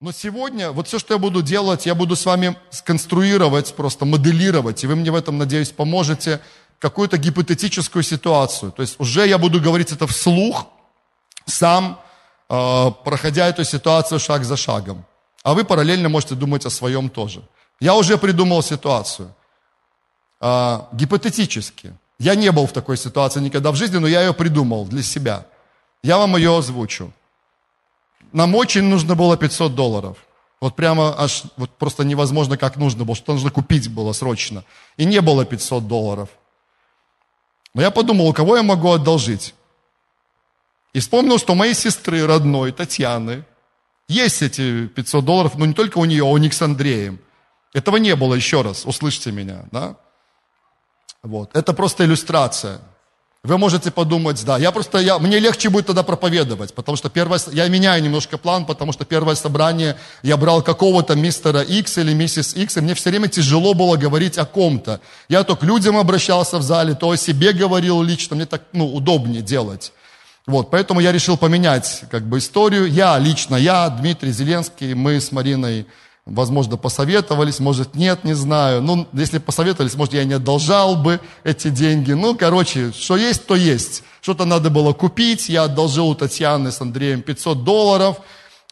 Но сегодня вот все, что я буду делать, я буду с вами сконструировать, просто моделировать, и вы мне в этом, надеюсь, поможете, какую-то гипотетическую ситуацию. То есть уже я буду говорить это вслух, сам, э, проходя эту ситуацию шаг за шагом. А вы параллельно можете думать о своем тоже. Я уже придумал ситуацию. Э, гипотетически. Я не был в такой ситуации никогда в жизни, но я ее придумал для себя. Я вам ее озвучу. Нам очень нужно было 500 долларов. Вот прямо аж вот просто невозможно, как нужно было, что нужно купить было срочно. И не было 500 долларов. Но я подумал, у кого я могу одолжить? И вспомнил, что моей сестры родной, Татьяны, есть эти 500 долларов, но не только у нее, а у них с Андреем. Этого не было, еще раз, услышьте меня, да? Вот. Это просто иллюстрация. Вы можете подумать, да, я просто, я, мне легче будет тогда проповедовать, потому что первое, я меняю немножко план, потому что первое собрание я брал какого-то мистера X или миссис X, и мне все время тяжело было говорить о ком-то. Я то к людям обращался в зале, то о себе говорил лично, мне так, ну, удобнее делать. Вот, поэтому я решил поменять, как бы, историю. Я лично, я, Дмитрий Зеленский, мы с Мариной Возможно, посоветовались, может, нет, не знаю. Ну, если посоветовались, может, я не одолжал бы эти деньги. Ну, короче, что есть, то есть. Что-то надо было купить. Я одолжил у Татьяны с Андреем 500 долларов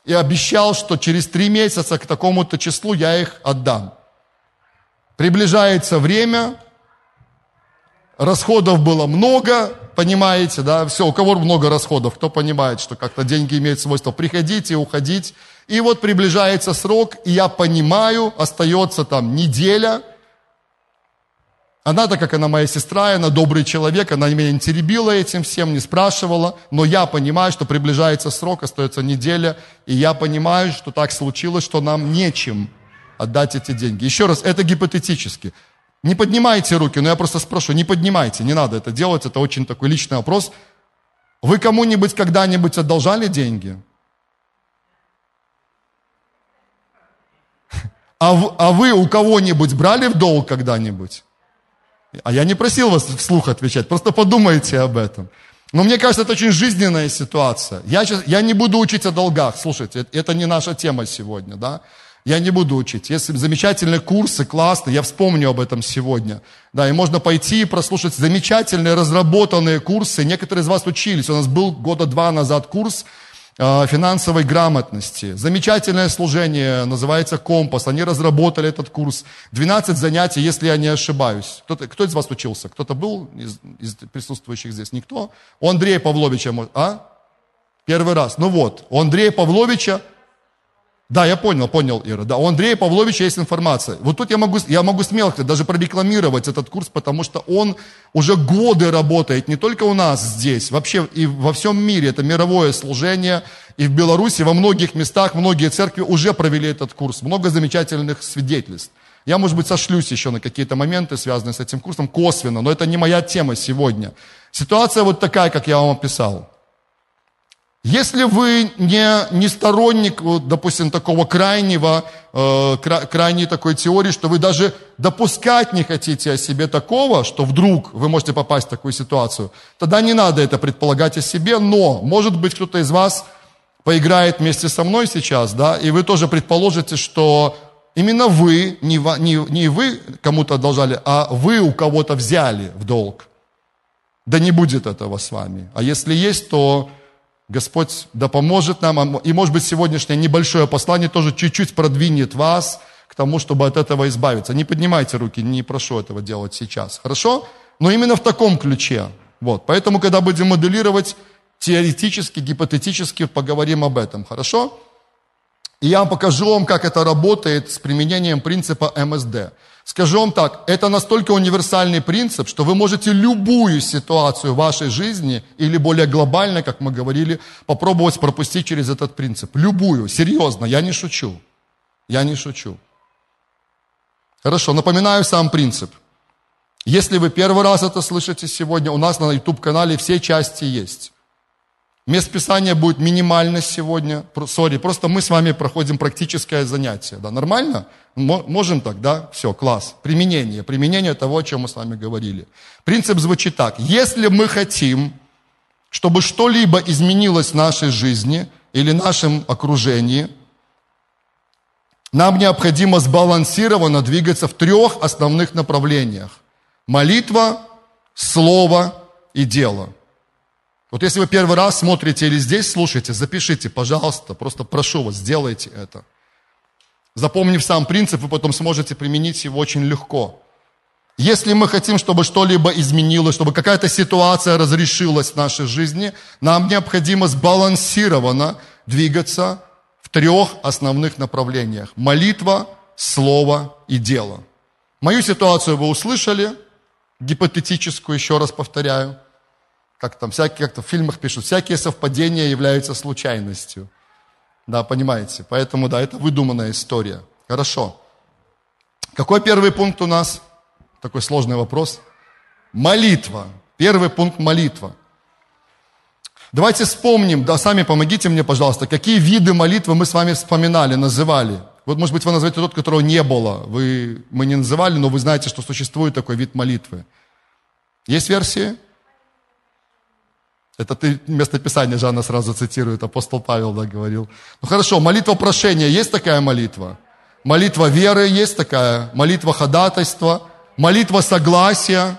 и обещал, что через три месяца к такому-то числу я их отдам. Приближается время, расходов было много, понимаете, да, все, у кого много расходов, кто понимает, что как-то деньги имеют свойство приходить и уходить, и вот приближается срок, и я понимаю, остается там неделя. Она, так как она моя сестра, она добрый человек, она меня не теребила этим всем, не спрашивала, но я понимаю, что приближается срок, остается неделя, и я понимаю, что так случилось, что нам нечем отдать эти деньги. Еще раз, это гипотетически. Не поднимайте руки, но я просто спрошу, не поднимайте, не надо это делать, это очень такой личный вопрос. Вы кому-нибудь когда-нибудь одолжали деньги? А, а вы у кого-нибудь брали в долг когда-нибудь? А я не просил вас вслух отвечать, просто подумайте об этом. Но мне кажется, это очень жизненная ситуация. Я, сейчас, я не буду учить о долгах. Слушайте, это не наша тема сегодня, да? Я не буду учить. Есть замечательные курсы, классные, я вспомню об этом сегодня. Да, и можно пойти и прослушать замечательные разработанные курсы. Некоторые из вас учились. У нас был года два назад курс финансовой грамотности. Замечательное служение, называется «Компас». Они разработали этот курс. 12 занятий, если я не ошибаюсь. Кто, кто из вас учился? Кто-то был из, из присутствующих здесь? Никто? У Андрея Павловича, а? Первый раз. Ну вот, у Андрея Павловича да, я понял, понял, Ира. Да, у Андрея Павловича есть информация. Вот тут я могу, я могу смело даже прорекламировать этот курс, потому что он уже годы работает, не только у нас здесь, вообще и во всем мире. Это мировое служение. И в Беларуси, во многих местах, многие церкви уже провели этот курс. Много замечательных свидетельств. Я, может быть, сошлюсь еще на какие-то моменты, связанные с этим курсом, косвенно, но это не моя тема сегодня. Ситуация вот такая, как я вам описал. Если вы не, не сторонник, допустим, такого крайнего, э, крайней такой теории, что вы даже допускать не хотите о себе такого, что вдруг вы можете попасть в такую ситуацию, тогда не надо это предполагать о себе, но, может быть, кто-то из вас поиграет вместе со мной сейчас, да, и вы тоже предположите, что именно вы, не, не, не вы кому-то одолжали, а вы у кого-то взяли в долг. Да не будет этого с вами. А если есть, то Господь да поможет нам, и может быть сегодняшнее небольшое послание тоже чуть-чуть продвинет вас к тому, чтобы от этого избавиться. Не поднимайте руки, не прошу этого делать сейчас, хорошо? Но именно в таком ключе. Вот. Поэтому, когда будем моделировать, теоретически, гипотетически поговорим об этом, хорошо? И я вам покажу вам, как это работает с применением принципа МСД. Скажу вам так, это настолько универсальный принцип, что вы можете любую ситуацию в вашей жизни, или более глобально, как мы говорили, попробовать пропустить через этот принцип. Любую, серьезно, я не шучу. Я не шучу. Хорошо, напоминаю сам принцип. Если вы первый раз это слышите сегодня, у нас на YouTube-канале все части есть. Мест Писания будет минимально сегодня. Сори, просто мы с вами проходим практическое занятие. Да, нормально? Можем так, да? Все, класс. Применение. Применение того, о чем мы с вами говорили. Принцип звучит так. Если мы хотим, чтобы что-либо изменилось в нашей жизни или нашем окружении, нам необходимо сбалансированно двигаться в трех основных направлениях. Молитва, слово и дело. Вот если вы первый раз смотрите или здесь слушаете, запишите, пожалуйста, просто прошу вас, сделайте это. Запомнив сам принцип, вы потом сможете применить его очень легко. Если мы хотим, чтобы что-либо изменилось, чтобы какая-то ситуация разрешилась в нашей жизни, нам необходимо сбалансированно двигаться в трех основных направлениях. Молитва, слово и дело. Мою ситуацию вы услышали, гипотетическую, еще раз повторяю. Как там, всякие, как-то в фильмах пишут, всякие совпадения являются случайностью. Да, понимаете? Поэтому, да, это выдуманная история. Хорошо. Какой первый пункт у нас? Такой сложный вопрос. Молитва. Первый пункт – молитва. Давайте вспомним, да, сами помогите мне, пожалуйста, какие виды молитвы мы с вами вспоминали, называли. Вот, может быть, вы назовете тот, которого не было. Вы, мы не называли, но вы знаете, что существует такой вид молитвы. Есть версии? Это ты место Писания Жанна сразу цитирует, апостол Павел да, говорил. Ну хорошо, молитва прошения, есть такая молитва? Молитва веры есть такая, молитва ходатайства – молитва согласия.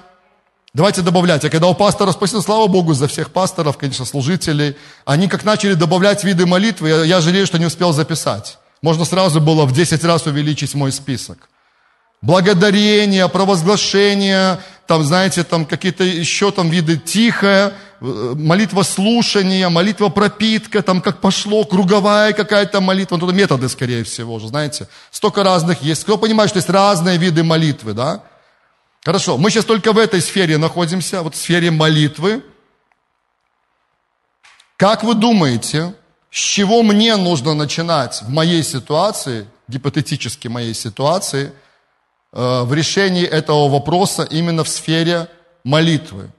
Давайте добавлять. А когда у пастора спросил, слава Богу, за всех пасторов, конечно, служителей, они как начали добавлять виды молитвы, я, я жалею, что не успел записать. Можно сразу было в 10 раз увеличить мой список. Благодарение, провозглашение, там, знаете, там какие-то еще там виды тихое, э, молитва слушания, молитва пропитка, там как пошло, круговая какая-то молитва, ну, методы, скорее всего, уже, знаете. Столько разных есть. Кто понимает, что есть разные виды молитвы, да? Хорошо, мы сейчас только в этой сфере находимся, вот в сфере молитвы. Как вы думаете, с чего мне нужно начинать в моей ситуации, гипотетически моей ситуации, в решении этого вопроса именно в сфере молитвы?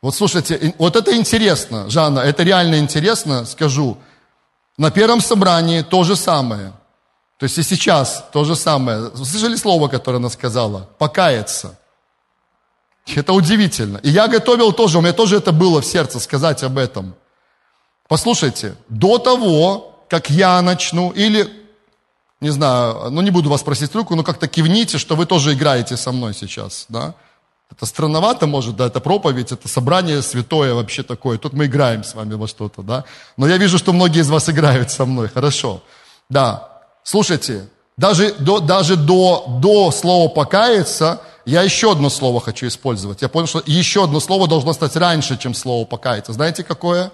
Вот слушайте, вот это интересно, Жанна, это реально интересно, скажу. На первом собрании то же самое – то есть и сейчас то же самое. Слышали слово, которое она сказала? Покаяться. Это удивительно. И я готовил тоже, у меня тоже это было в сердце сказать об этом. Послушайте, до того, как я начну, или, не знаю, ну не буду вас просить руку, но как-то кивните, что вы тоже играете со мной сейчас, да? Это странновато, может, да, это проповедь, это собрание святое вообще такое. Тут мы играем с вами во что-то, да? Но я вижу, что многие из вас играют со мной, хорошо. Да, Слушайте, даже до, даже до, до слова «покаяться» я еще одно слово хочу использовать. Я понял, что еще одно слово должно стать раньше, чем слово «покаяться». Знаете, какое?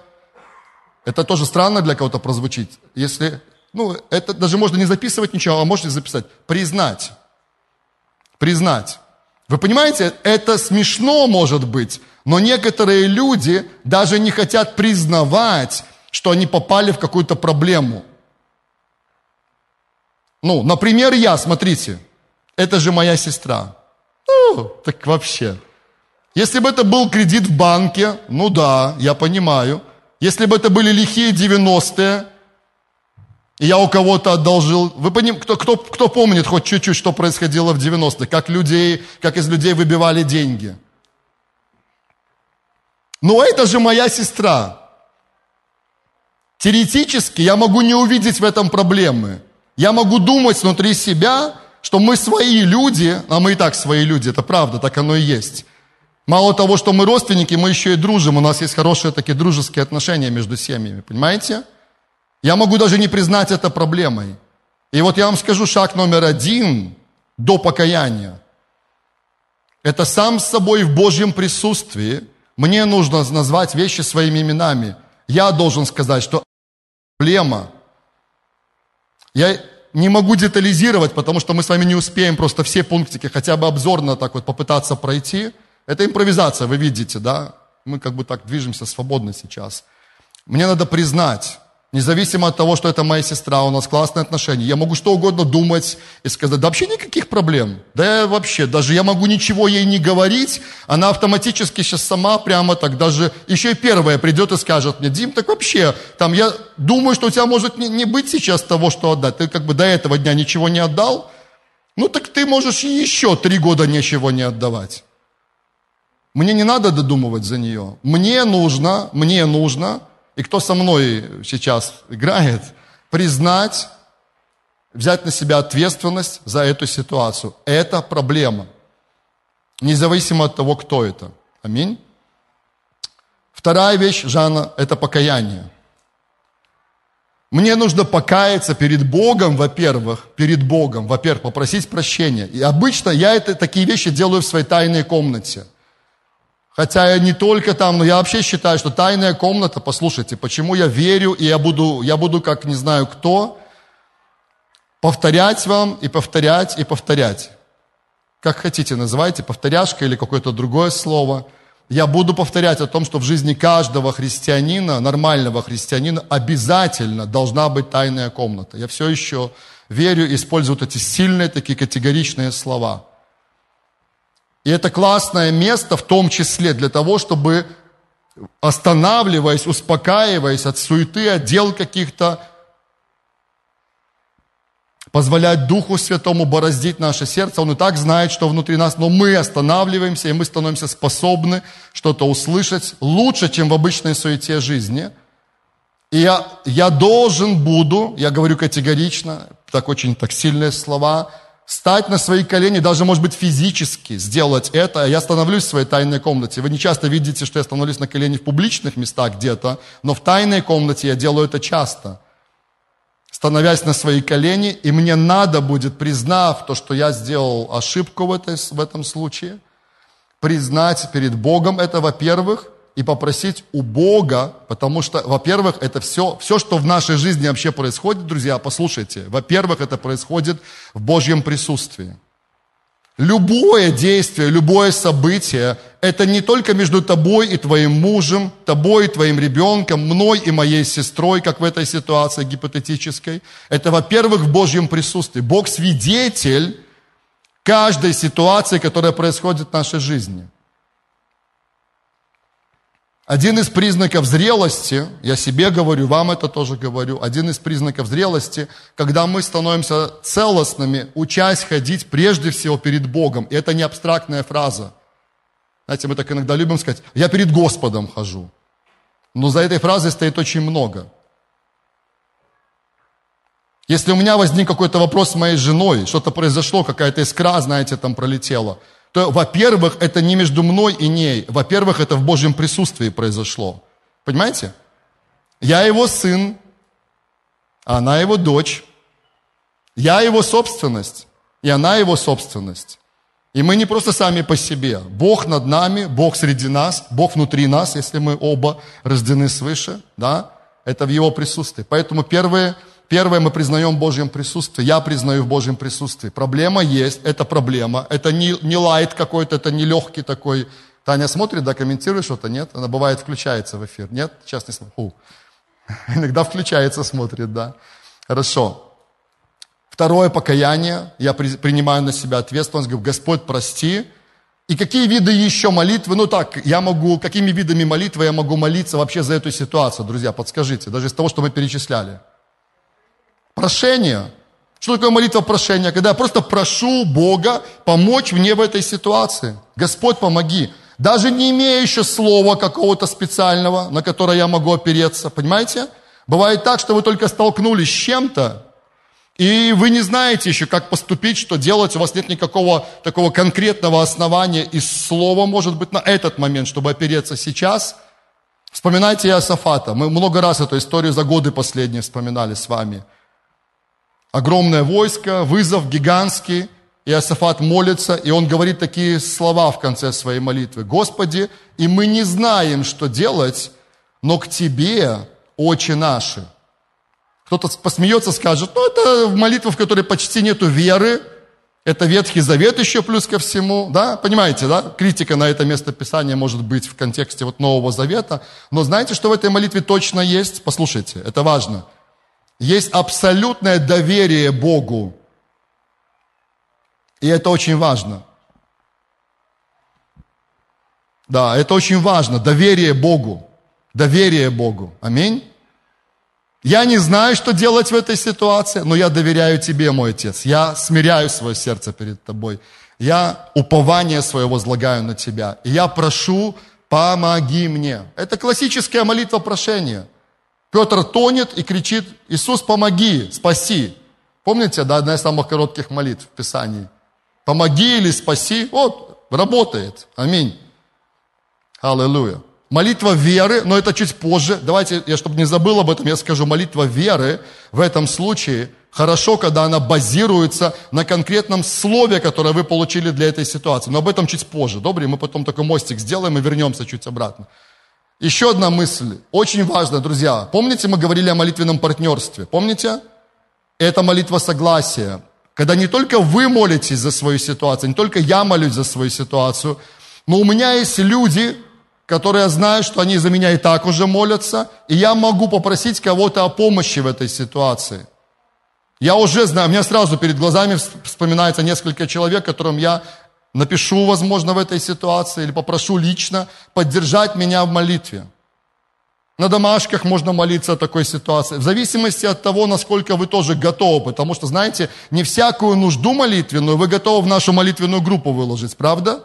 Это тоже странно для кого-то прозвучит. Если, ну, это даже можно не записывать ничего, а можете записать. Признать. Признать. Вы понимаете, это смешно может быть, но некоторые люди даже не хотят признавать, что они попали в какую-то проблему. Ну, например, я, смотрите, это же моя сестра. Ну, так вообще. Если бы это был кредит в банке, ну да, я понимаю. Если бы это были лихие 90-е, и я у кого-то одолжил. Вы поним, кто, кто, кто помнит хоть чуть-чуть, что происходило в 90-х, как, людей, как из людей выбивали деньги? Но это же моя сестра. Теоретически я могу не увидеть в этом проблемы. Я могу думать внутри себя, что мы свои люди, а мы и так свои люди, это правда, так оно и есть. Мало того, что мы родственники, мы еще и дружим, у нас есть хорошие такие дружеские отношения между семьями, понимаете? Я могу даже не признать это проблемой. И вот я вам скажу шаг номер один до покаяния. Это сам с собой в Божьем присутствии. Мне нужно назвать вещи своими именами. Я должен сказать, что проблема – я не могу детализировать, потому что мы с вами не успеем просто все пунктики хотя бы обзорно так вот попытаться пройти. Это импровизация, вы видите, да? Мы как бы так движемся свободно сейчас. Мне надо признать, Независимо от того, что это моя сестра, у нас классные отношения. Я могу что угодно думать и сказать, да вообще никаких проблем. Да я вообще, даже я могу ничего ей не говорить, она автоматически сейчас сама прямо так даже, еще и первая придет и скажет мне, Дим, так вообще, там я думаю, что у тебя может не, не быть сейчас того, что отдать. Ты как бы до этого дня ничего не отдал, ну так ты можешь еще три года ничего не отдавать. Мне не надо додумывать за нее. Мне нужно, мне нужно и кто со мной сейчас играет, признать, взять на себя ответственность за эту ситуацию. Это проблема. Независимо от того, кто это. Аминь. Вторая вещь Жанна – это покаяние. Мне нужно покаяться перед Богом, во-первых, перед Богом, во-первых, попросить прощения. И обычно я это, такие вещи делаю в своей тайной комнате. Хотя я не только там, но я вообще считаю, что тайная комната, послушайте, почему я верю, и я буду, я буду как не знаю кто, повторять вам и повторять и повторять. Как хотите, называйте, повторяшка или какое-то другое слово – я буду повторять о том, что в жизни каждого христианина, нормального христианина, обязательно должна быть тайная комната. Я все еще верю использую вот эти сильные, такие категоричные слова. И это классное место в том числе для того, чтобы останавливаясь, успокаиваясь от суеты, от дел каких-то, позволять Духу Святому бороздить наше сердце. Он и так знает, что внутри нас, но мы останавливаемся, и мы становимся способны что-то услышать лучше, чем в обычной суете жизни. И я, я должен буду, я говорю категорично, так очень так сильные слова, стать на свои колени, даже, может быть, физически сделать это. Я становлюсь в своей тайной комнате. Вы не часто видите, что я становлюсь на колени в публичных местах где-то, но в тайной комнате я делаю это часто – становясь на свои колени, и мне надо будет, признав то, что я сделал ошибку в, этой, в этом случае, признать перед Богом это, во-первых, и попросить у Бога, потому что, во-первых, это все, все, что в нашей жизни вообще происходит, друзья, послушайте, во-первых, это происходит в Божьем присутствии. Любое действие, любое событие – это не только между тобой и твоим мужем, тобой и твоим ребенком, мной и моей сестрой, как в этой ситуации гипотетической. Это, во-первых, в Божьем присутствии. Бог свидетель каждой ситуации, которая происходит в нашей жизни – один из признаков зрелости, я себе говорю, вам это тоже говорю, один из признаков зрелости, когда мы становимся целостными, учась ходить прежде всего перед Богом. И это не абстрактная фраза. Знаете, мы так иногда любим сказать, я перед Господом хожу. Но за этой фразой стоит очень много. Если у меня возник какой-то вопрос с моей женой, что-то произошло, какая-то искра, знаете, там пролетела – то, во-первых, это не между мной и ней. Во-первых, это в Божьем присутствии произошло. Понимаете? Я его сын, а она его дочь. Я его собственность, и она его собственность. И мы не просто сами по себе. Бог над нами, Бог среди нас, Бог внутри нас, если мы оба рождены свыше, да, это в Его присутствии. Поэтому первое, Первое, мы признаем в Божьем присутствии. Я признаю в Божьем присутствии. Проблема есть, это проблема. Это не, не лайт какой-то, это не легкий такой. Таня смотрит, да, комментирует что-то, нет? Она бывает включается в эфир, нет? Сейчас не смотрю. Иногда включается, смотрит, да. Хорошо. Второе покаяние. Я при, принимаю на себя ответственность. Говорю, Господь, прости. И какие виды еще молитвы? Ну так, я могу, какими видами молитвы я могу молиться вообще за эту ситуацию, друзья, подскажите, даже из того, что мы перечисляли. Прошение. Что такое молитва прошения? Когда я просто прошу Бога помочь мне в этой ситуации. Господь, помоги. Даже не имея еще слова какого-то специального, на которое я могу опереться. Понимаете? Бывает так, что вы только столкнулись с чем-то, и вы не знаете еще, как поступить, что делать. У вас нет никакого такого конкретного основания из слова, может быть, на этот момент, чтобы опереться сейчас. Вспоминайте Иосафата. Мы много раз эту историю за годы последние вспоминали с вами – огромное войско, вызов гигантский, и Асафат молится, и он говорит такие слова в конце своей молитвы. «Господи, и мы не знаем, что делать, но к Тебе, очи наши». Кто-то посмеется, скажет, ну это молитва, в которой почти нету веры, это Ветхий Завет еще плюс ко всему, да, понимаете, да, критика на это место Писания может быть в контексте вот Нового Завета, но знаете, что в этой молитве точно есть? Послушайте, это важно – есть абсолютное доверие Богу. И это очень важно. Да, это очень важно. Доверие Богу. Доверие Богу. Аминь. Я не знаю, что делать в этой ситуации, но я доверяю Тебе, мой Отец. Я смиряю свое сердце перед Тобой. Я упование свое возлагаю на Тебя. И я прошу, помоги мне. Это классическая молитва прошения – Петр тонет и кричит, Иисус, помоги, спаси. Помните, да, одна из самых коротких молитв в Писании. Помоги или спаси. Вот, работает. Аминь. Аллилуйя. Молитва веры, но это чуть позже. Давайте, я чтобы не забыл об этом, я скажу, молитва веры в этом случае хорошо, когда она базируется на конкретном слове, которое вы получили для этой ситуации. Но об этом чуть позже. Добрый, мы потом такой мостик сделаем и вернемся чуть обратно. Еще одна мысль, очень важная, друзья. Помните, мы говорили о молитвенном партнерстве? Помните? Это молитва согласия. Когда не только вы молитесь за свою ситуацию, не только я молюсь за свою ситуацию, но у меня есть люди, которые знают, что они за меня и так уже молятся, и я могу попросить кого-то о помощи в этой ситуации. Я уже знаю, у меня сразу перед глазами вспоминается несколько человек, которым я напишу, возможно, в этой ситуации, или попрошу лично поддержать меня в молитве. На домашках можно молиться о такой ситуации. В зависимости от того, насколько вы тоже готовы. Потому что, знаете, не всякую нужду молитвенную вы готовы в нашу молитвенную группу выложить, правда?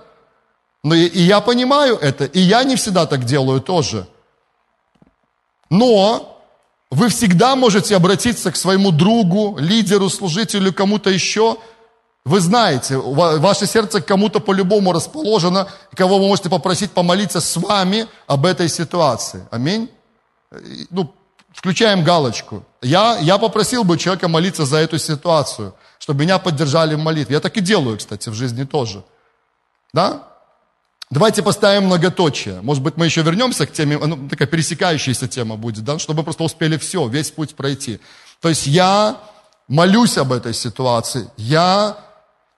Но и, и я понимаю это, и я не всегда так делаю тоже. Но вы всегда можете обратиться к своему другу, лидеру, служителю, кому-то еще. Вы знаете, ваше сердце к кому-то по-любому расположено, кого вы можете попросить помолиться с вами об этой ситуации. Аминь. Ну, включаем галочку. Я, я попросил бы человека молиться за эту ситуацию, чтобы меня поддержали в молитве. Я так и делаю, кстати, в жизни тоже. Да? Давайте поставим многоточие. Может быть, мы еще вернемся к теме, ну, такая пересекающаяся тема будет, да, чтобы просто успели все, весь путь пройти. То есть я молюсь об этой ситуации. Я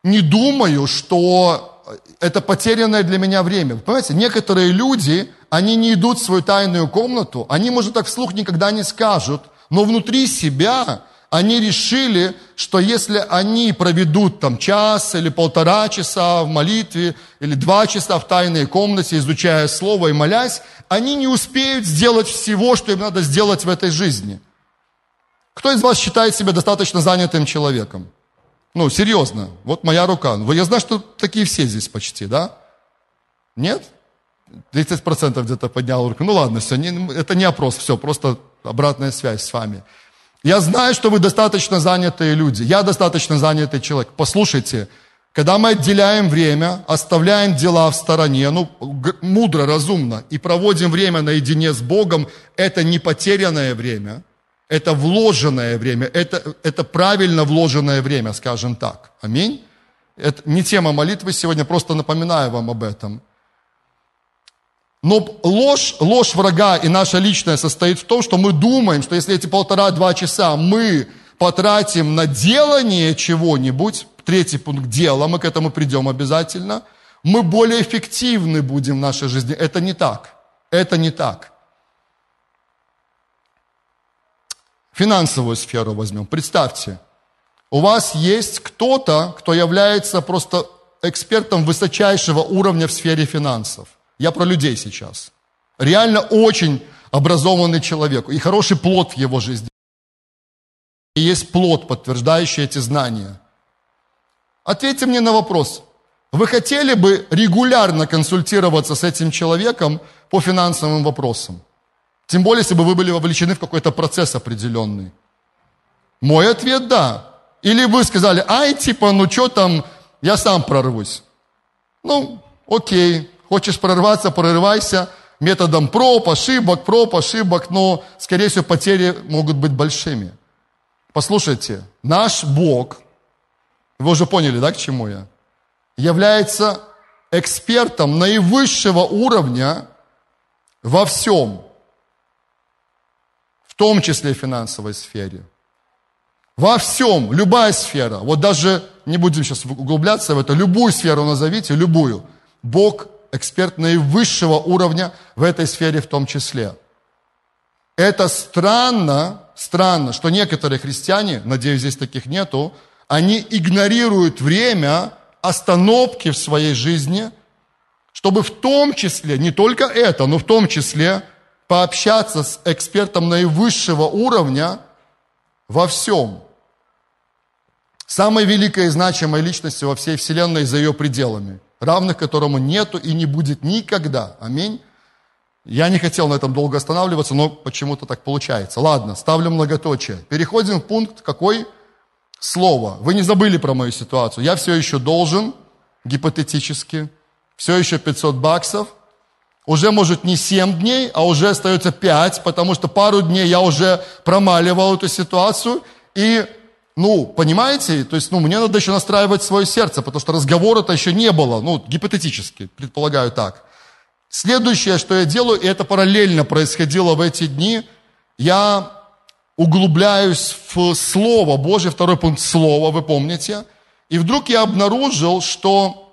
не думаю, что это потерянное для меня время. Вы понимаете, некоторые люди, они не идут в свою тайную комнату, они, может, так вслух никогда не скажут, но внутри себя они решили, что если они проведут там час или полтора часа в молитве, или два часа в тайной комнате, изучая Слово и молясь, они не успеют сделать всего, что им надо сделать в этой жизни. Кто из вас считает себя достаточно занятым человеком? Ну, серьезно, вот моя рука. Я знаю, что такие все здесь почти, да? Нет? 30% где-то поднял руку. Ну ладно, все, не, это не опрос, все, просто обратная связь с вами. Я знаю, что вы достаточно занятые люди. Я достаточно занятый человек. Послушайте, когда мы отделяем время, оставляем дела в стороне, ну, мудро, разумно, и проводим время наедине с Богом, это не потерянное время, это вложенное время, это, это правильно вложенное время, скажем так. Аминь. Это не тема молитвы сегодня, просто напоминаю вам об этом. Но ложь, ложь врага и наша личная состоит в том, что мы думаем, что если эти полтора-два часа мы потратим на делание чего-нибудь, третий пункт дела, мы к этому придем обязательно, мы более эффективны будем в нашей жизни. Это не так. Это не так. Финансовую сферу возьмем. Представьте, у вас есть кто-то, кто является просто экспертом высочайшего уровня в сфере финансов. Я про людей сейчас. Реально очень образованный человек и хороший плод в его жизни. И есть плод, подтверждающий эти знания. Ответьте мне на вопрос. Вы хотели бы регулярно консультироваться с этим человеком по финансовым вопросам? Тем более, если бы вы были вовлечены в какой-то процесс определенный. Мой ответ – да. Или вы сказали, ай, типа, ну что там, я сам прорвусь. Ну, окей, Хочешь прорваться, прорывайся методом проб, ошибок, проб, ошибок, но, скорее всего, потери могут быть большими. Послушайте, наш Бог, вы уже поняли, да, к чему я, является экспертом наивысшего уровня во всем, в том числе в финансовой сфере. Во всем, любая сфера, вот даже не будем сейчас углубляться в это, любую сферу назовите, любую. Бог эксперт наивысшего уровня в этой сфере в том числе. Это странно, странно, что некоторые христиане, надеюсь, здесь таких нету, они игнорируют время остановки в своей жизни, чтобы в том числе, не только это, но в том числе пообщаться с экспертом наивысшего уровня во всем. Самой великой и значимой личностью во всей Вселенной за ее пределами равных которому нету и не будет никогда. Аминь. Я не хотел на этом долго останавливаться, но почему-то так получается. Ладно, ставлю многоточие. Переходим в пункт какой? Слово. Вы не забыли про мою ситуацию. Я все еще должен, гипотетически, все еще 500 баксов. Уже, может, не 7 дней, а уже остается 5, потому что пару дней я уже промаливал эту ситуацию. И, ну, понимаете, то есть, ну, мне надо еще настраивать свое сердце, потому что разговора-то еще не было, ну, гипотетически, предполагаю так. Следующее, что я делаю, и это параллельно происходило в эти дни, я углубляюсь в Слово Божье, второй пункт Слово, вы помните, и вдруг я обнаружил, что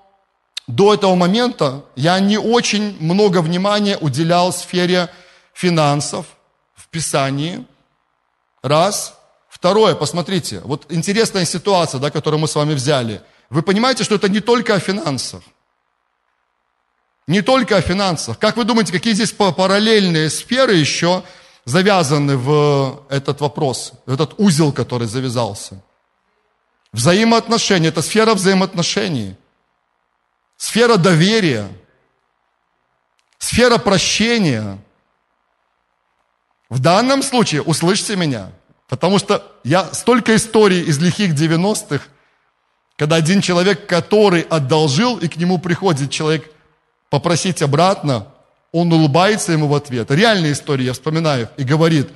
до этого момента я не очень много внимания уделял сфере финансов в Писании. Раз. Второе, посмотрите, вот интересная ситуация, да, которую мы с вами взяли. Вы понимаете, что это не только о финансах. Не только о финансах. Как вы думаете, какие здесь параллельные сферы еще завязаны в этот вопрос, в этот узел, который завязался? Взаимоотношения, это сфера взаимоотношений сфера доверия, сфера прощения. В данном случае, услышьте меня, потому что я столько историй из лихих 90-х, когда один человек, который одолжил, и к нему приходит человек попросить обратно, он улыбается ему в ответ. Реальные истории я вспоминаю и говорит,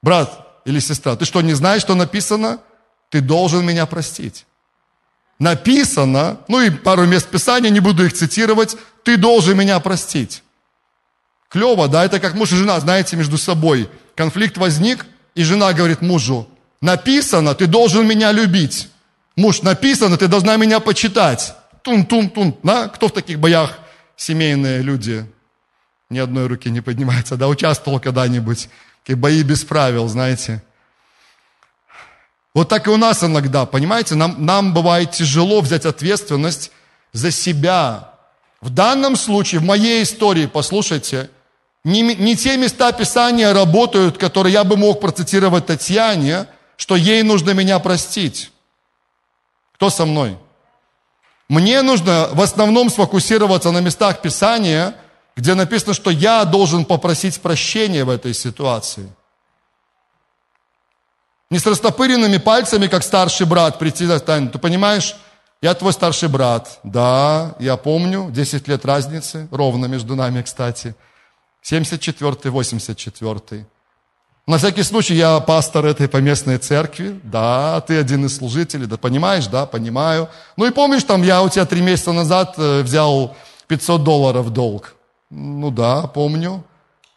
брат или сестра, ты что, не знаешь, что написано? Ты должен меня простить написано, ну и пару мест Писания, не буду их цитировать, ты должен меня простить. Клево, да, это как муж и жена, знаете, между собой. Конфликт возник, и жена говорит мужу, написано, ты должен меня любить. Муж, написано, ты должна меня почитать. Тун-тун-тун. Да? Кто в таких боях семейные люди? Ни одной руки не поднимается. Да, участвовал когда-нибудь. Такие бои без правил, знаете. Вот так и у нас иногда, понимаете, нам, нам бывает тяжело взять ответственность за себя. В данном случае, в моей истории, послушайте, не, не те места Писания работают, которые я бы мог процитировать Татьяне, что ей нужно меня простить. Кто со мной? Мне нужно в основном сфокусироваться на местах Писания, где написано, что я должен попросить прощения в этой ситуации – не с растопыренными пальцами, как старший брат, прийти на тайну. Ты понимаешь, я твой старший брат. Да, я помню, 10 лет разницы, ровно между нами, кстати. 74-й, 84-й. На всякий случай, я пастор этой поместной церкви. Да, ты один из служителей. Да, понимаешь? Да, понимаю. Ну и помнишь, там я у тебя три месяца назад э, взял 500 долларов долг. Ну да, помню.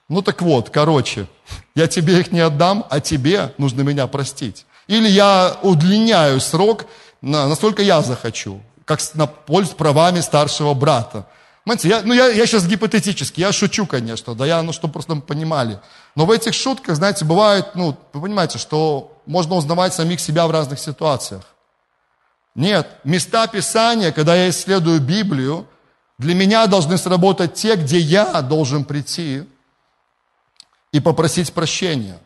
Ну так вот, короче, я тебе их не отдам, а тебе нужно меня простить. Или я удлиняю срок, на, насколько я захочу, как на пользу правами старшего брата. Понимаете, я, ну я, я сейчас гипотетически, я шучу, конечно, да, я, ну, чтобы просто понимали. Но в этих шутках, знаете, бывает, ну, вы понимаете, что можно узнавать самих себя в разных ситуациях. Нет, места Писания, когда я исследую Библию, для меня должны сработать те, где я должен прийти и попросить прощения.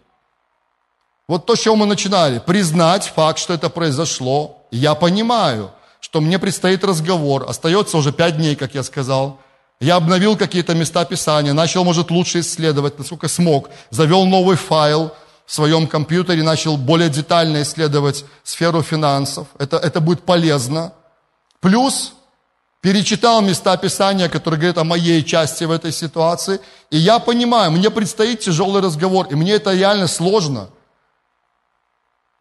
Вот то, с чего мы начинали. Признать факт, что это произошло. Я понимаю, что мне предстоит разговор. Остается уже пять дней, как я сказал. Я обновил какие-то места Писания, начал, может, лучше исследовать, насколько смог. Завел новый файл в своем компьютере, начал более детально исследовать сферу финансов. Это, это будет полезно. Плюс перечитал места Писания, которые говорят о моей части в этой ситуации, и я понимаю, мне предстоит тяжелый разговор, и мне это реально сложно.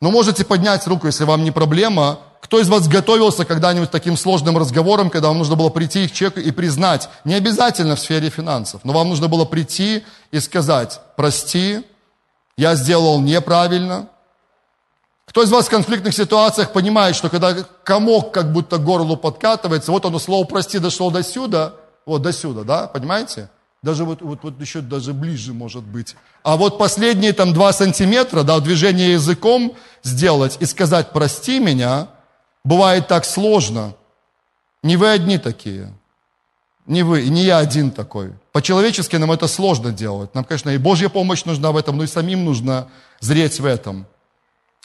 Но можете поднять руку, если вам не проблема. Кто из вас готовился когда-нибудь к таким сложным разговорам, когда вам нужно было прийти к человеку и признать, не обязательно в сфере финансов, но вам нужно было прийти и сказать, прости, я сделал неправильно, кто из вас в конфликтных ситуациях понимает, что когда комок как будто к горлу подкатывается, вот оно слово «прости» дошло до сюда, вот до сюда, да, понимаете? Даже вот, вот, вот еще даже ближе может быть. А вот последние там два сантиметра, да, движение языком сделать и сказать «прости меня», бывает так сложно. Не вы одни такие. Не вы, не я один такой. По-человечески нам это сложно делать. Нам, конечно, и Божья помощь нужна в этом, но и самим нужно зреть в этом.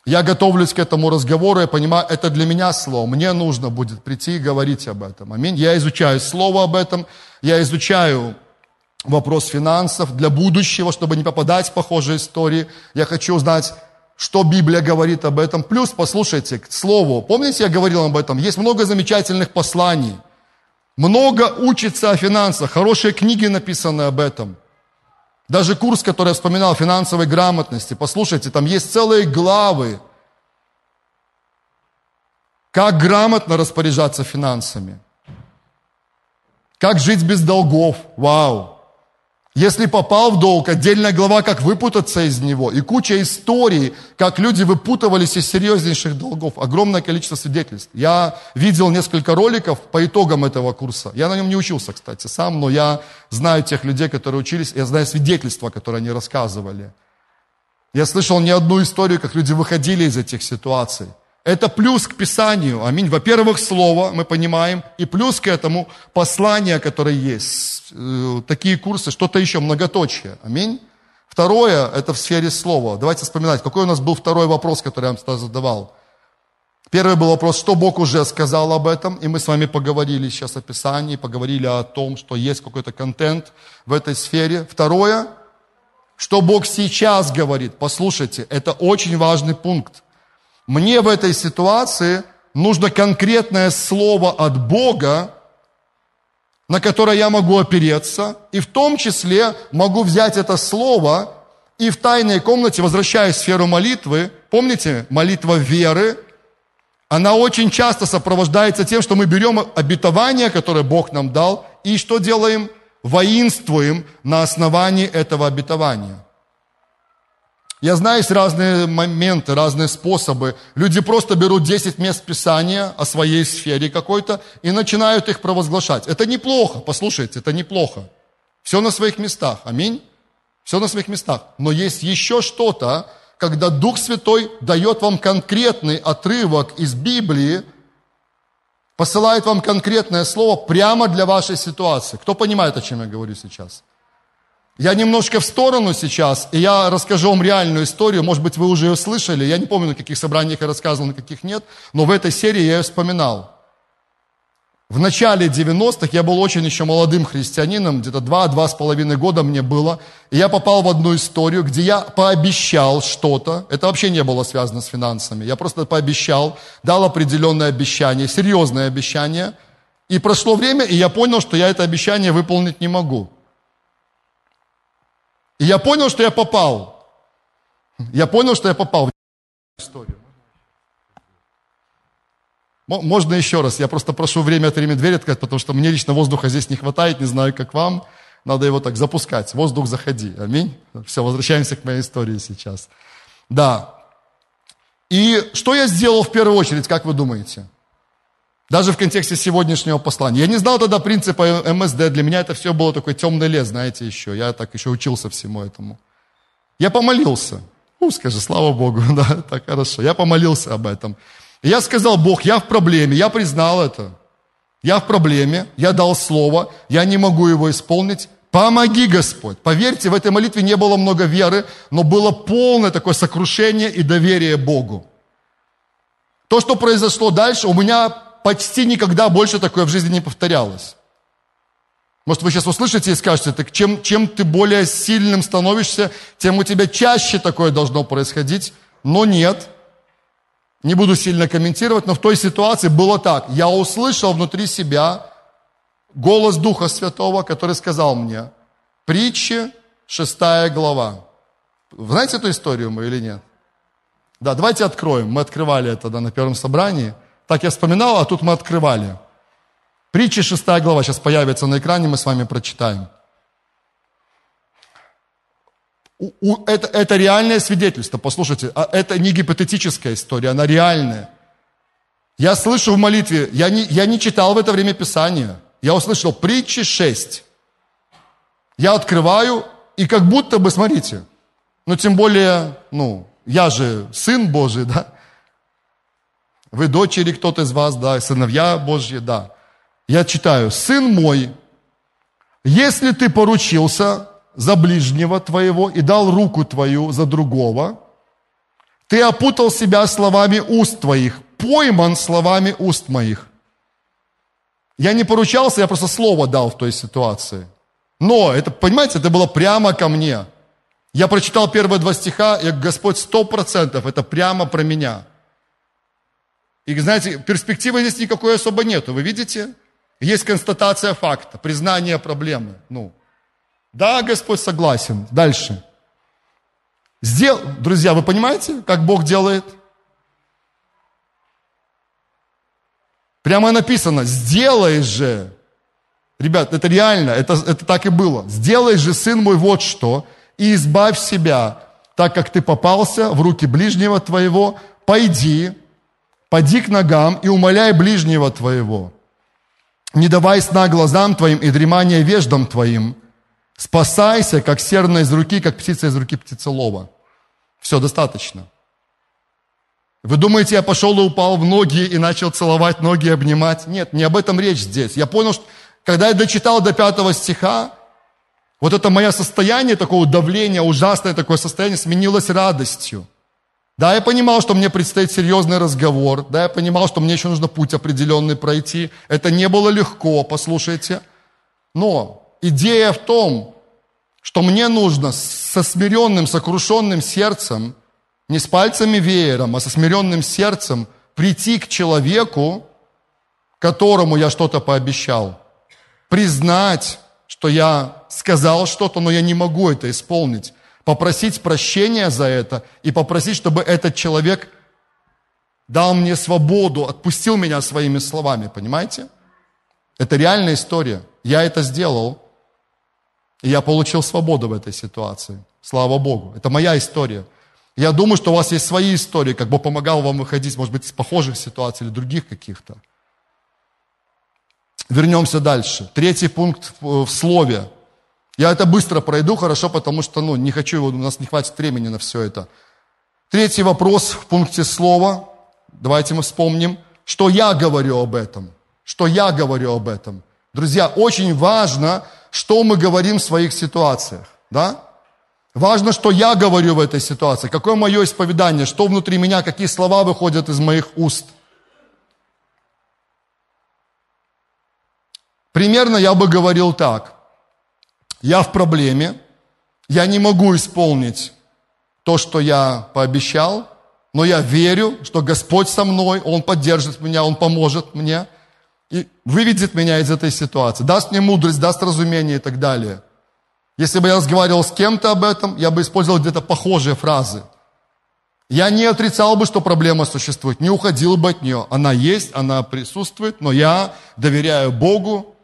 Я готовлюсь к этому разговору, я понимаю, это для меня слово. Мне нужно будет прийти и говорить об этом. Аминь. Я изучаю слово об этом, я изучаю вопрос финансов для будущего, чтобы не попадать в похожие истории. Я хочу узнать, что Библия говорит об этом. Плюс, послушайте, к слову, помните, я говорил об этом, есть много замечательных посланий. Много учится о финансах, хорошие книги написаны об этом. Даже курс, который я вспоминал, финансовой грамотности, послушайте, там есть целые главы, как грамотно распоряжаться финансами, как жить без долгов, вау. Если попал в долг, отдельная глава, как выпутаться из него. И куча историй, как люди выпутывались из серьезнейших долгов. Огромное количество свидетельств. Я видел несколько роликов по итогам этого курса. Я на нем не учился, кстати, сам, но я знаю тех людей, которые учились. Я знаю свидетельства, которые они рассказывали. Я слышал не одну историю, как люди выходили из этих ситуаций. Это плюс к Писанию. Аминь. Во-первых, Слово, мы понимаем. И плюс к этому послание, которое есть. Э, такие курсы, что-то еще, многоточие. Аминь. Второе, это в сфере Слова. Давайте вспоминать, какой у нас был второй вопрос, который я вам задавал. Первый был вопрос, что Бог уже сказал об этом, и мы с вами поговорили сейчас о Писании, поговорили о том, что есть какой-то контент в этой сфере. Второе, что Бог сейчас говорит. Послушайте, это очень важный пункт. Мне в этой ситуации нужно конкретное слово от Бога, на которое я могу опереться, и в том числе могу взять это слово и в тайной комнате, возвращаясь в сферу молитвы, помните, молитва веры, она очень часто сопровождается тем, что мы берем обетование, которое Бог нам дал, и что делаем? Воинствуем на основании этого обетования. Я знаю, есть разные моменты, разные способы. Люди просто берут 10 мест Писания о своей сфере какой-то и начинают их провозглашать. Это неплохо, послушайте, это неплохо. Все на своих местах, аминь. Все на своих местах. Но есть еще что-то, когда Дух Святой дает вам конкретный отрывок из Библии, посылает вам конкретное слово прямо для вашей ситуации. Кто понимает, о чем я говорю сейчас? Я немножко в сторону сейчас, и я расскажу вам реальную историю. Может быть, вы уже ее слышали. Я не помню, на каких собраниях я рассказывал, на каких нет. Но в этой серии я ее вспоминал. В начале 90-х я был очень еще молодым христианином, где-то два-два с половиной года мне было. И я попал в одну историю, где я пообещал что-то. Это вообще не было связано с финансами. Я просто пообещал, дал определенное обещание, серьезное обещание. И прошло время, и я понял, что я это обещание выполнить не могу. И я понял, что я попал. Я понял, что я попал в историю. Можно еще раз, я просто прошу время от времени дверь открыть, потому что мне лично воздуха здесь не хватает, не знаю, как вам. Надо его так запускать. Воздух, заходи. Аминь. Все, возвращаемся к моей истории сейчас. Да. И что я сделал в первую очередь, как вы думаете? Даже в контексте сегодняшнего послания. Я не знал тогда принципа МСД. Для меня это все было такой темный лес, знаете, еще. Я так еще учился всему этому. Я помолился. Ну, скажи, слава Богу, да, так хорошо. Я помолился об этом. Я сказал, Бог, я в проблеме, я признал это. Я в проблеме, я дал слово, я не могу его исполнить. Помоги, Господь. Поверьте, в этой молитве не было много веры, но было полное такое сокрушение и доверие Богу. То, что произошло дальше, у меня почти никогда больше такое в жизни не повторялось. Может, вы сейчас услышите и скажете, так чем, чем ты более сильным становишься, тем у тебя чаще такое должно происходить. Но нет. Не буду сильно комментировать, но в той ситуации было так. Я услышал внутри себя голос Духа Святого, который сказал мне, притчи, шестая глава. Вы знаете эту историю мы или нет? Да, давайте откроем. Мы открывали это да, на первом собрании – так я вспоминал, а тут мы открывали. Притча 6 глава сейчас появится на экране, мы с вами прочитаем. Это, это реальное свидетельство, послушайте, а это не гипотетическая история, она реальная. Я слышу в молитве, я не, я не читал в это время Писания, я услышал притчи 6. Я открываю, и как будто бы, смотрите, ну тем более, ну, я же сын Божий, да, вы дочери кто-то из вас, да, сыновья Божьи, да. Я читаю, сын мой, если ты поручился за ближнего твоего и дал руку твою за другого, ты опутал себя словами уст твоих, пойман словами уст моих. Я не поручался, я просто слово дал в той ситуации. Но, это, понимаете, это было прямо ко мне. Я прочитал первые два стиха, и Господь сто процентов, это прямо про меня. И знаете, перспективы здесь никакой особо нету, вы видите? Есть констатация факта, признание проблемы. Ну, да, Господь согласен. Дальше. Сдел... Друзья, вы понимаете, как Бог делает? Прямо написано, сделай же. Ребят, это реально, это, это так и было. Сделай же, сын мой, вот что, и избавь себя, так как ты попался в руки ближнего твоего, пойди, поди к ногам и умоляй ближнего твоего. Не давай сна глазам твоим и дремания веждам твоим. Спасайся, как серна из руки, как птица из руки птицелова. Все, достаточно. Вы думаете, я пошел и упал в ноги и начал целовать ноги и обнимать? Нет, не об этом речь здесь. Я понял, что когда я дочитал до пятого стиха, вот это мое состояние такого давления, ужасное такое состояние сменилось радостью. Да, я понимал, что мне предстоит серьезный разговор. Да, я понимал, что мне еще нужно путь определенный пройти. Это не было легко, послушайте. Но идея в том, что мне нужно со смиренным, сокрушенным сердцем, не с пальцами веером, а со смиренным сердцем прийти к человеку, которому я что-то пообещал, признать, что я сказал что-то, но я не могу это исполнить попросить прощения за это и попросить, чтобы этот человек дал мне свободу, отпустил меня своими словами, понимаете? Это реальная история. Я это сделал, и я получил свободу в этой ситуации. Слава Богу. Это моя история. Я думаю, что у вас есть свои истории, как бы помогал вам выходить, может быть, из похожих ситуаций или других каких-то. Вернемся дальше. Третий пункт в слове. Я это быстро пройду, хорошо, потому что ну, не хочу, у нас не хватит времени на все это. Третий вопрос в пункте слова. Давайте мы вспомним, что я говорю об этом. Что я говорю об этом. Друзья, очень важно, что мы говорим в своих ситуациях. Да? Важно, что я говорю в этой ситуации, какое мое исповедание, что внутри меня, какие слова выходят из моих уст. Примерно я бы говорил так я в проблеме, я не могу исполнить то, что я пообещал, но я верю, что Господь со мной, Он поддержит меня, Он поможет мне и выведет меня из этой ситуации, даст мне мудрость, даст разумение и так далее. Если бы я разговаривал с кем-то об этом, я бы использовал где-то похожие фразы. Я не отрицал бы, что проблема существует, не уходил бы от нее. Она есть, она присутствует, но я доверяю Богу,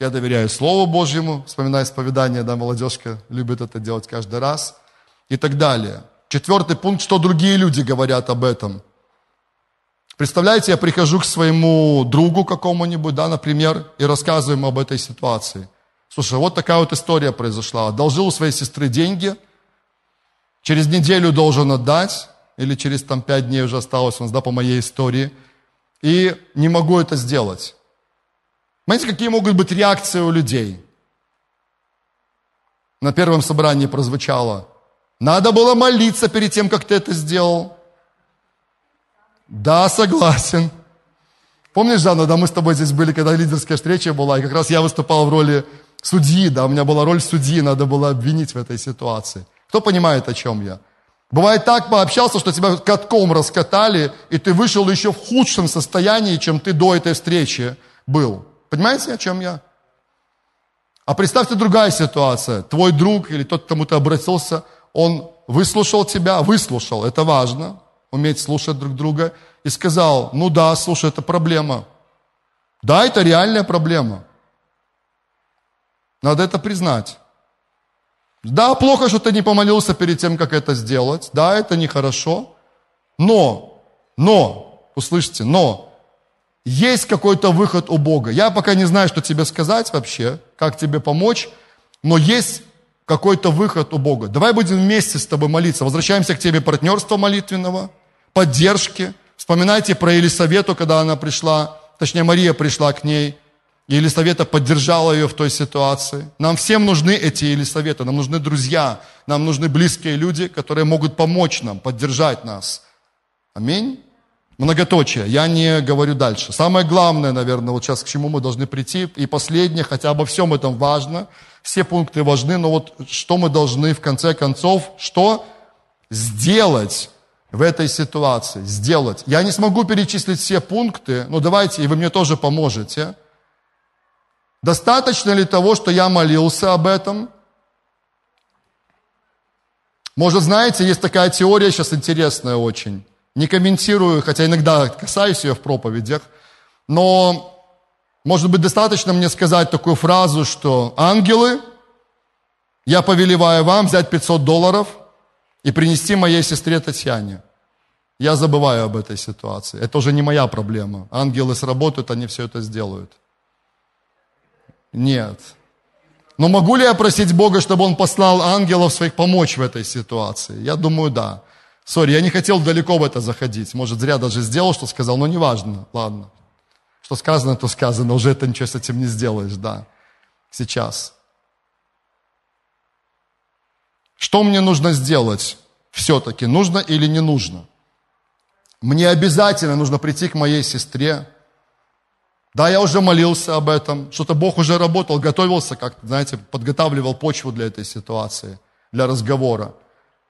я доверяю Слову Божьему, вспоминая исповедание, да, молодежка любит это делать каждый раз и так далее. Четвертый пункт, что другие люди говорят об этом. Представляете, я прихожу к своему другу какому-нибудь, да, например, и рассказываю ему об этой ситуации. Слушай, вот такая вот история произошла. Одолжил у своей сестры деньги, через неделю должен отдать, или через там пять дней уже осталось у нас, да, по моей истории, и не могу это сделать. Знаете, какие могут быть реакции у людей? На первом собрании прозвучало, надо было молиться перед тем, как ты это сделал. Да, согласен. Помнишь, Жанна, да, мы с тобой здесь были, когда лидерская встреча была, и как раз я выступал в роли судьи, да, у меня была роль судьи, надо было обвинить в этой ситуации. Кто понимает, о чем я? Бывает так, пообщался, что тебя катком раскатали, и ты вышел еще в худшем состоянии, чем ты до этой встречи был. Понимаете, о чем я? А представьте другая ситуация. Твой друг или тот, к кому ты обратился, он выслушал тебя, выслушал, это важно, уметь слушать друг друга, и сказал, ну да, слушай, это проблема. Да, это реальная проблема. Надо это признать. Да, плохо, что ты не помолился перед тем, как это сделать. Да, это нехорошо. Но, но, услышьте, но есть какой-то выход у Бога. Я пока не знаю, что тебе сказать вообще, как тебе помочь, но есть какой-то выход у Бога. Давай будем вместе с тобой молиться. Возвращаемся к теме партнерства молитвенного, поддержки. Вспоминайте про Елисавету, когда она пришла, точнее Мария пришла к ней, и Елисавета поддержала ее в той ситуации. Нам всем нужны эти Елисаветы, нам нужны друзья, нам нужны близкие люди, которые могут помочь нам, поддержать нас. Аминь. Многоточие. Я не говорю дальше. Самое главное, наверное, вот сейчас к чему мы должны прийти, и последнее, хотя обо всем этом важно, все пункты важны, но вот что мы должны в конце концов, что сделать в этой ситуации, сделать. Я не смогу перечислить все пункты, но давайте, и вы мне тоже поможете. Достаточно ли того, что я молился об этом? Может, знаете, есть такая теория сейчас интересная очень. Не комментирую, хотя иногда касаюсь ее в проповедях, но может быть достаточно мне сказать такую фразу, что ангелы, я повелеваю вам взять 500 долларов и принести моей сестре Татьяне. Я забываю об этой ситуации. Это уже не моя проблема. Ангелы сработают, они все это сделают. Нет. Но могу ли я просить Бога, чтобы Он послал ангелов своих помочь в этой ситуации? Я думаю, да. Сори, я не хотел далеко в это заходить. Может, зря даже сделал, что сказал, но неважно. Ладно. Что сказано, то сказано. Уже это ничего с этим не сделаешь, да. Сейчас. Что мне нужно сделать? Все-таки нужно или не нужно? Мне обязательно нужно прийти к моей сестре, да, я уже молился об этом, что-то Бог уже работал, готовился, как, знаете, подготавливал почву для этой ситуации, для разговора.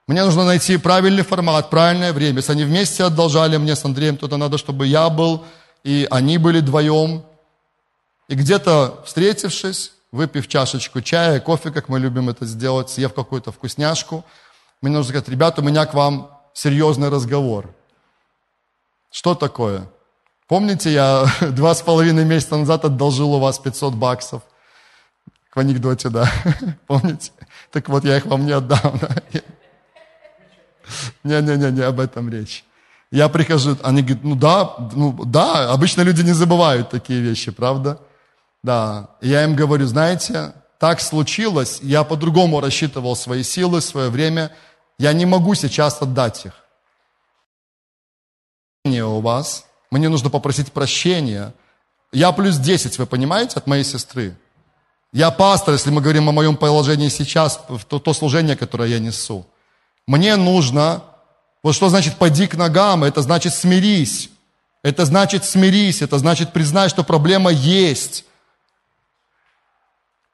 Мне нужно найти правильный формат, правильное время. Если они вместе одолжали мне с Андреем, то надо, чтобы я был, и они были вдвоем. И где-то встретившись, выпив чашечку чая, кофе, как мы любим это сделать, съев какую-то вкусняшку, мне нужно сказать, ребята, у меня к вам серьезный разговор. Что такое? Помните, я два с половиной месяца назад одолжил у вас 500 баксов? В анекдоте, да. Помните? Так вот, я их вам не отдам. Не-не-не, не об этом речь. Я прихожу, они говорят, ну да, ну да, обычно люди не забывают такие вещи, правда? Да. И я им говорю, знаете, так случилось, я по-другому рассчитывал свои силы, свое время, я не могу сейчас отдать их. У вас, мне нужно попросить прощения. Я плюс 10, вы понимаете, от моей сестры. Я пастор, если мы говорим о моем положении сейчас, то, то служение, которое я несу. Мне нужно, вот что значит «поди к ногам», это значит «смирись». Это значит «смирись», это значит признай, что проблема есть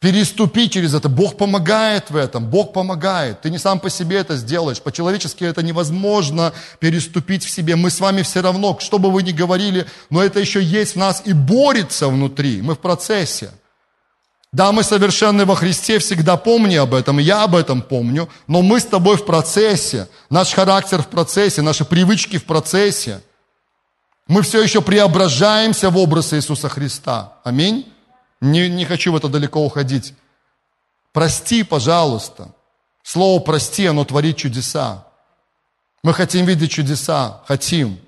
переступи через это. Бог помогает в этом, Бог помогает. Ты не сам по себе это сделаешь. По-человечески это невозможно переступить в себе. Мы с вами все равно, что бы вы ни говорили, но это еще есть в нас и борется внутри. Мы в процессе. Да, мы совершенны во Христе, всегда помни об этом, я об этом помню, но мы с тобой в процессе, наш характер в процессе, наши привычки в процессе. Мы все еще преображаемся в образ Иисуса Христа. Аминь. Не, не хочу в это далеко уходить. Прости, пожалуйста. Слово «прости», оно творит чудеса. Мы хотим видеть чудеса, хотим.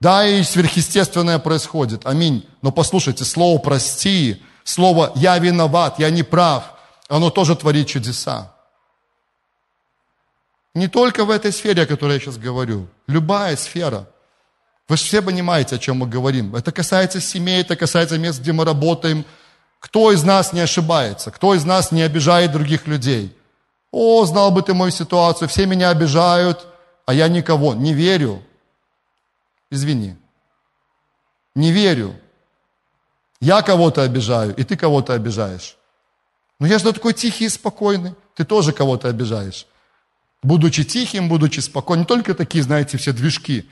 Да, и сверхъестественное происходит. Аминь. Но послушайте, слово «прости», слово «я виноват», «я не прав», оно тоже творит чудеса. Не только в этой сфере, о которой я сейчас говорю. Любая сфера. Вы же все понимаете, о чем мы говорим. Это касается семей, это касается мест, где мы работаем – кто из нас не ошибается? Кто из нас не обижает других людей? О, знал бы ты мою ситуацию, все меня обижают, а я никого. Не верю. Извини. Не верю. Я кого-то обижаю, и ты кого-то обижаешь. Но я же такой тихий и спокойный. Ты тоже кого-то обижаешь. Будучи тихим, будучи спокойным. Не только такие, знаете, все движки.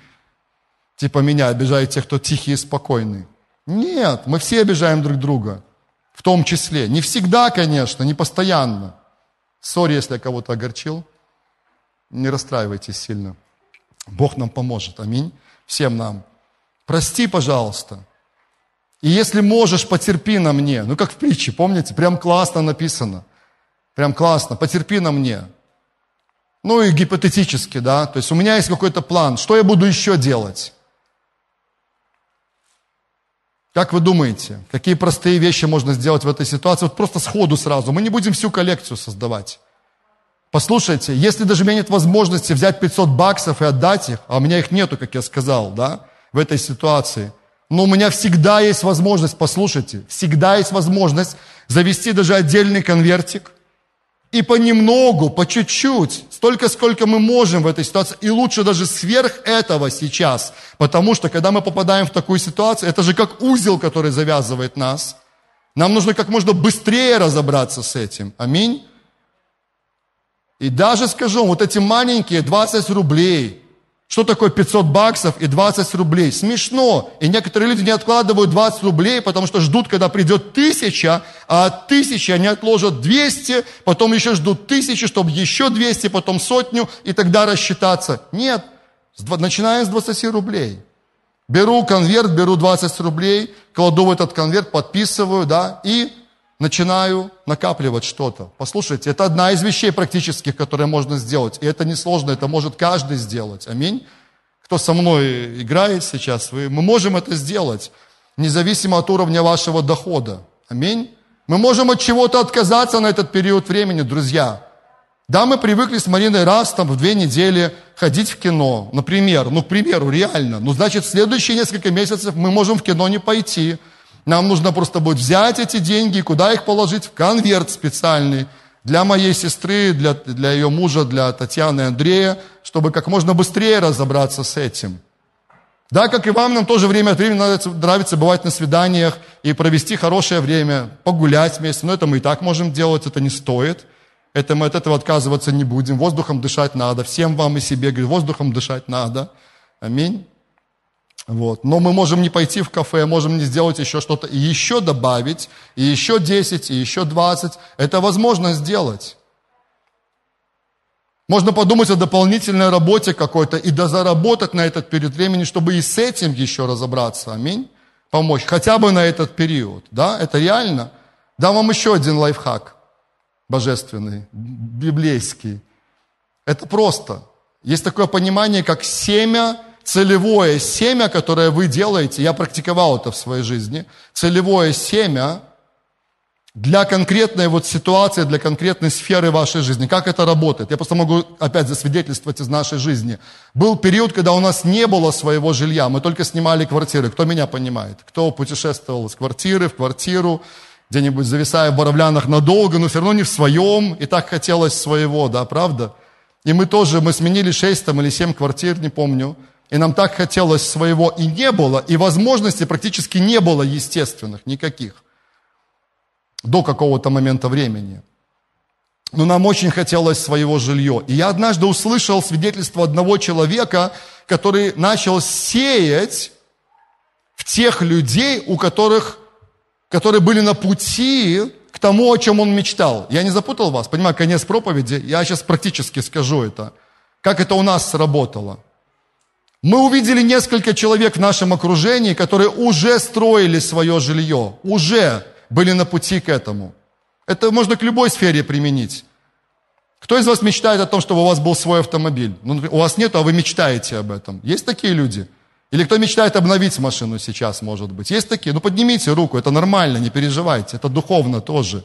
Типа меня обижают те, кто тихий и спокойный. Нет, мы все обижаем друг друга в том числе. Не всегда, конечно, не постоянно. Сори, если я кого-то огорчил. Не расстраивайтесь сильно. Бог нам поможет. Аминь. Всем нам. Прости, пожалуйста. И если можешь, потерпи на мне. Ну, как в притче, помните? Прям классно написано. Прям классно. Потерпи на мне. Ну и гипотетически, да. То есть у меня есть какой-то план. Что я буду еще делать? Как вы думаете, какие простые вещи можно сделать в этой ситуации? Вот просто сходу сразу. Мы не будем всю коллекцию создавать. Послушайте, если даже у меня нет возможности взять 500 баксов и отдать их, а у меня их нету, как я сказал, да, в этой ситуации, но у меня всегда есть возможность, послушайте, всегда есть возможность завести даже отдельный конвертик И понемногу, по чуть-чуть, столько, сколько мы можем в этой ситуации, и лучше даже сверх этого сейчас, потому что, когда мы попадаем в такую ситуацию, это же как узел, который завязывает нас. Нам нужно как можно быстрее разобраться с этим. Аминь. И даже скажу, вот эти маленькие 20 рублей, что такое 500 баксов и 20 рублей? Смешно. И некоторые люди не откладывают 20 рублей, потому что ждут, когда придет тысяча, а от тысячи они отложат 200, потом еще ждут тысячи, чтобы еще 200, потом сотню, и тогда рассчитаться. Нет, начинаем с 20 рублей. Беру конверт, беру 20 рублей, кладу в этот конверт, подписываю, да, и начинаю накапливать что-то. Послушайте, это одна из вещей практических, которые можно сделать. И это несложно, это может каждый сделать. Аминь. Кто со мной играет сейчас, вы, мы можем это сделать, независимо от уровня вашего дохода. Аминь. Мы можем от чего-то отказаться на этот период времени, друзья. Да, мы привыкли с Мариной раз там в две недели ходить в кино, например, ну, к примеру, реально. Ну, значит, следующие несколько месяцев мы можем в кино не пойти, нам нужно просто будет взять эти деньги, куда их положить? В конверт специальный для моей сестры, для, для ее мужа, для Татьяны Андрея, чтобы как можно быстрее разобраться с этим. Да, как и вам, нам тоже время от времени нравится, нравится бывать на свиданиях и провести хорошее время, погулять вместе. Но это мы и так можем делать, это не стоит. Это мы от этого отказываться не будем. Воздухом дышать надо. Всем вам и себе, говорю, воздухом дышать надо. Аминь. Вот. Но мы можем не пойти в кафе, можем не сделать еще что-то, и еще добавить, и еще 10, и еще 20. Это возможно сделать. Можно подумать о дополнительной работе какой-то и дозаработать на этот период времени, чтобы и с этим еще разобраться. Аминь. Помочь. Хотя бы на этот период. Да, это реально. Дам вам еще один лайфхак. Божественный, библейский. Это просто. Есть такое понимание, как семя целевое семя, которое вы делаете, я практиковал это в своей жизни, целевое семя для конкретной вот ситуации, для конкретной сферы вашей жизни. Как это работает? Я просто могу опять засвидетельствовать из нашей жизни. Был период, когда у нас не было своего жилья, мы только снимали квартиры. Кто меня понимает? Кто путешествовал с квартиры в квартиру, где-нибудь зависая в Боровлянах надолго, но все равно не в своем, и так хотелось своего, да, правда? И мы тоже, мы сменили шесть там или семь квартир, не помню, и нам так хотелось своего, и не было, и возможностей практически не было естественных никаких до какого-то момента времени. Но нам очень хотелось своего жилья. И я однажды услышал свидетельство одного человека, который начал сеять в тех людей, у которых, которые были на пути к тому, о чем он мечтал. Я не запутал вас, понимаю, конец проповеди, я сейчас практически скажу это. Как это у нас сработало. Мы увидели несколько человек в нашем окружении, которые уже строили свое жилье, уже были на пути к этому. Это можно к любой сфере применить. Кто из вас мечтает о том, чтобы у вас был свой автомобиль? Ну, у вас нет, а вы мечтаете об этом. Есть такие люди? Или кто мечтает обновить машину сейчас, может быть? Есть такие? Ну, поднимите руку, это нормально, не переживайте. Это духовно тоже.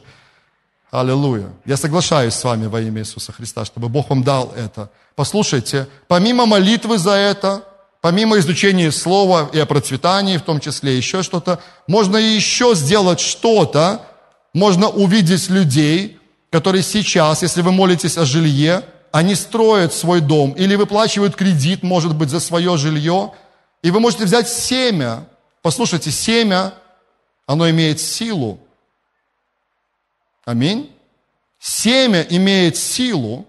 Аллилуйя. Я соглашаюсь с вами во имя Иисуса Христа, чтобы Бог вам дал это. Послушайте, помимо молитвы за это, помимо изучения слова и о процветании, в том числе еще что-то, можно еще сделать что-то, можно увидеть людей, которые сейчас, если вы молитесь о жилье, они строят свой дом или выплачивают кредит, может быть, за свое жилье, и вы можете взять семя. Послушайте, семя, оно имеет силу. Аминь. Семя имеет силу.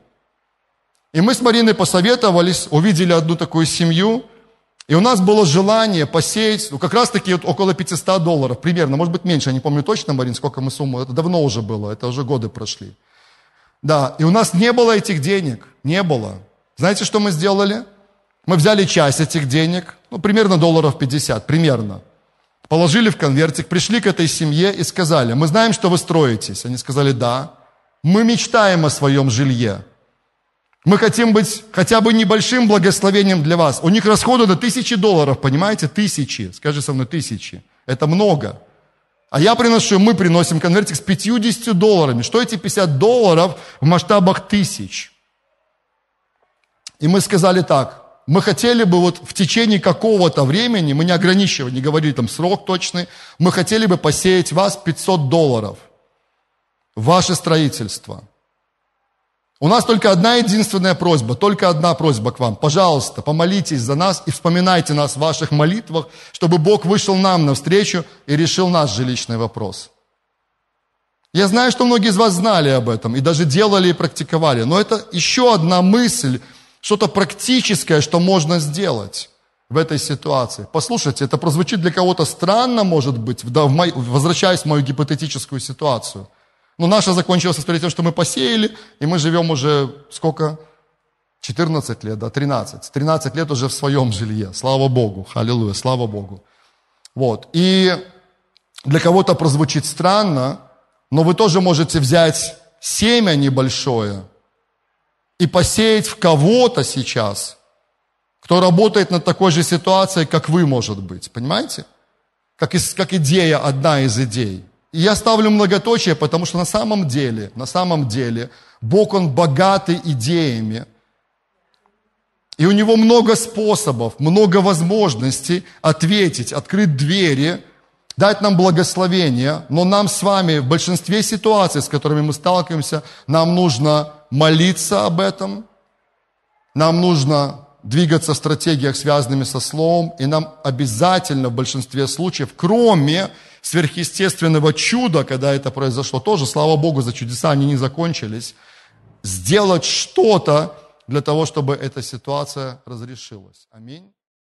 И мы с Мариной посоветовались, увидели одну такую семью, и у нас было желание посеять, ну, как раз таки вот около 500 долларов, примерно, может быть меньше, я не помню точно, Марин, сколько мы сумму, это давно уже было, это уже годы прошли. Да, и у нас не было этих денег, не было. Знаете, что мы сделали? Мы взяли часть этих денег, ну, примерно долларов 50, примерно. Положили в конвертик, пришли к этой семье и сказали, мы знаем, что вы строитесь. Они сказали, да. Мы мечтаем о своем жилье. Мы хотим быть хотя бы небольшим благословением для вас. У них расходы на тысячи долларов, понимаете? Тысячи. Скажи со мной, тысячи. Это много. А я приношу, мы приносим конвертик с 50 долларами. Что эти 50 долларов в масштабах тысяч? И мы сказали так, мы хотели бы вот в течение какого-то времени, мы не ограничивали, не говорили там срок точный, мы хотели бы посеять вас 500 долларов. Ваше строительство – У нас только одна единственная просьба, только одна просьба к вам. Пожалуйста, помолитесь за нас и вспоминайте нас в ваших молитвах, чтобы Бог вышел нам навстречу и решил наш жилищный вопрос. Я знаю, что многие из вас знали об этом и даже делали и практиковали, но это еще одна мысль, что-то практическое, что можно сделать в этой ситуации. Послушайте, это прозвучит для кого-то странно, может быть, возвращаясь в мою гипотетическую ситуацию. Но наша закончилась история тем, что мы посеяли, и мы живем уже сколько? 14 лет, да, 13. 13 лет уже в своем жилье. Слава Богу, аллилуйя, слава Богу. Вот. И для кого-то прозвучит странно, но вы тоже можете взять семя небольшое и посеять в кого-то сейчас, кто работает над такой же ситуацией, как вы, может быть. Понимаете? Как, из, как идея, одна из идей. И я ставлю многоточие, потому что на самом деле, на самом деле, Бог, Он богатый идеями. И у Него много способов, много возможностей ответить, открыть двери – дать нам благословение, но нам с вами в большинстве ситуаций, с которыми мы сталкиваемся, нам нужно молиться об этом, нам нужно двигаться в стратегиях, связанными со Словом, и нам обязательно в большинстве случаев, кроме сверхъестественного чуда, когда это произошло, тоже, слава Богу, за чудеса они не закончились, сделать что-то для того, чтобы эта ситуация разрешилась. Аминь.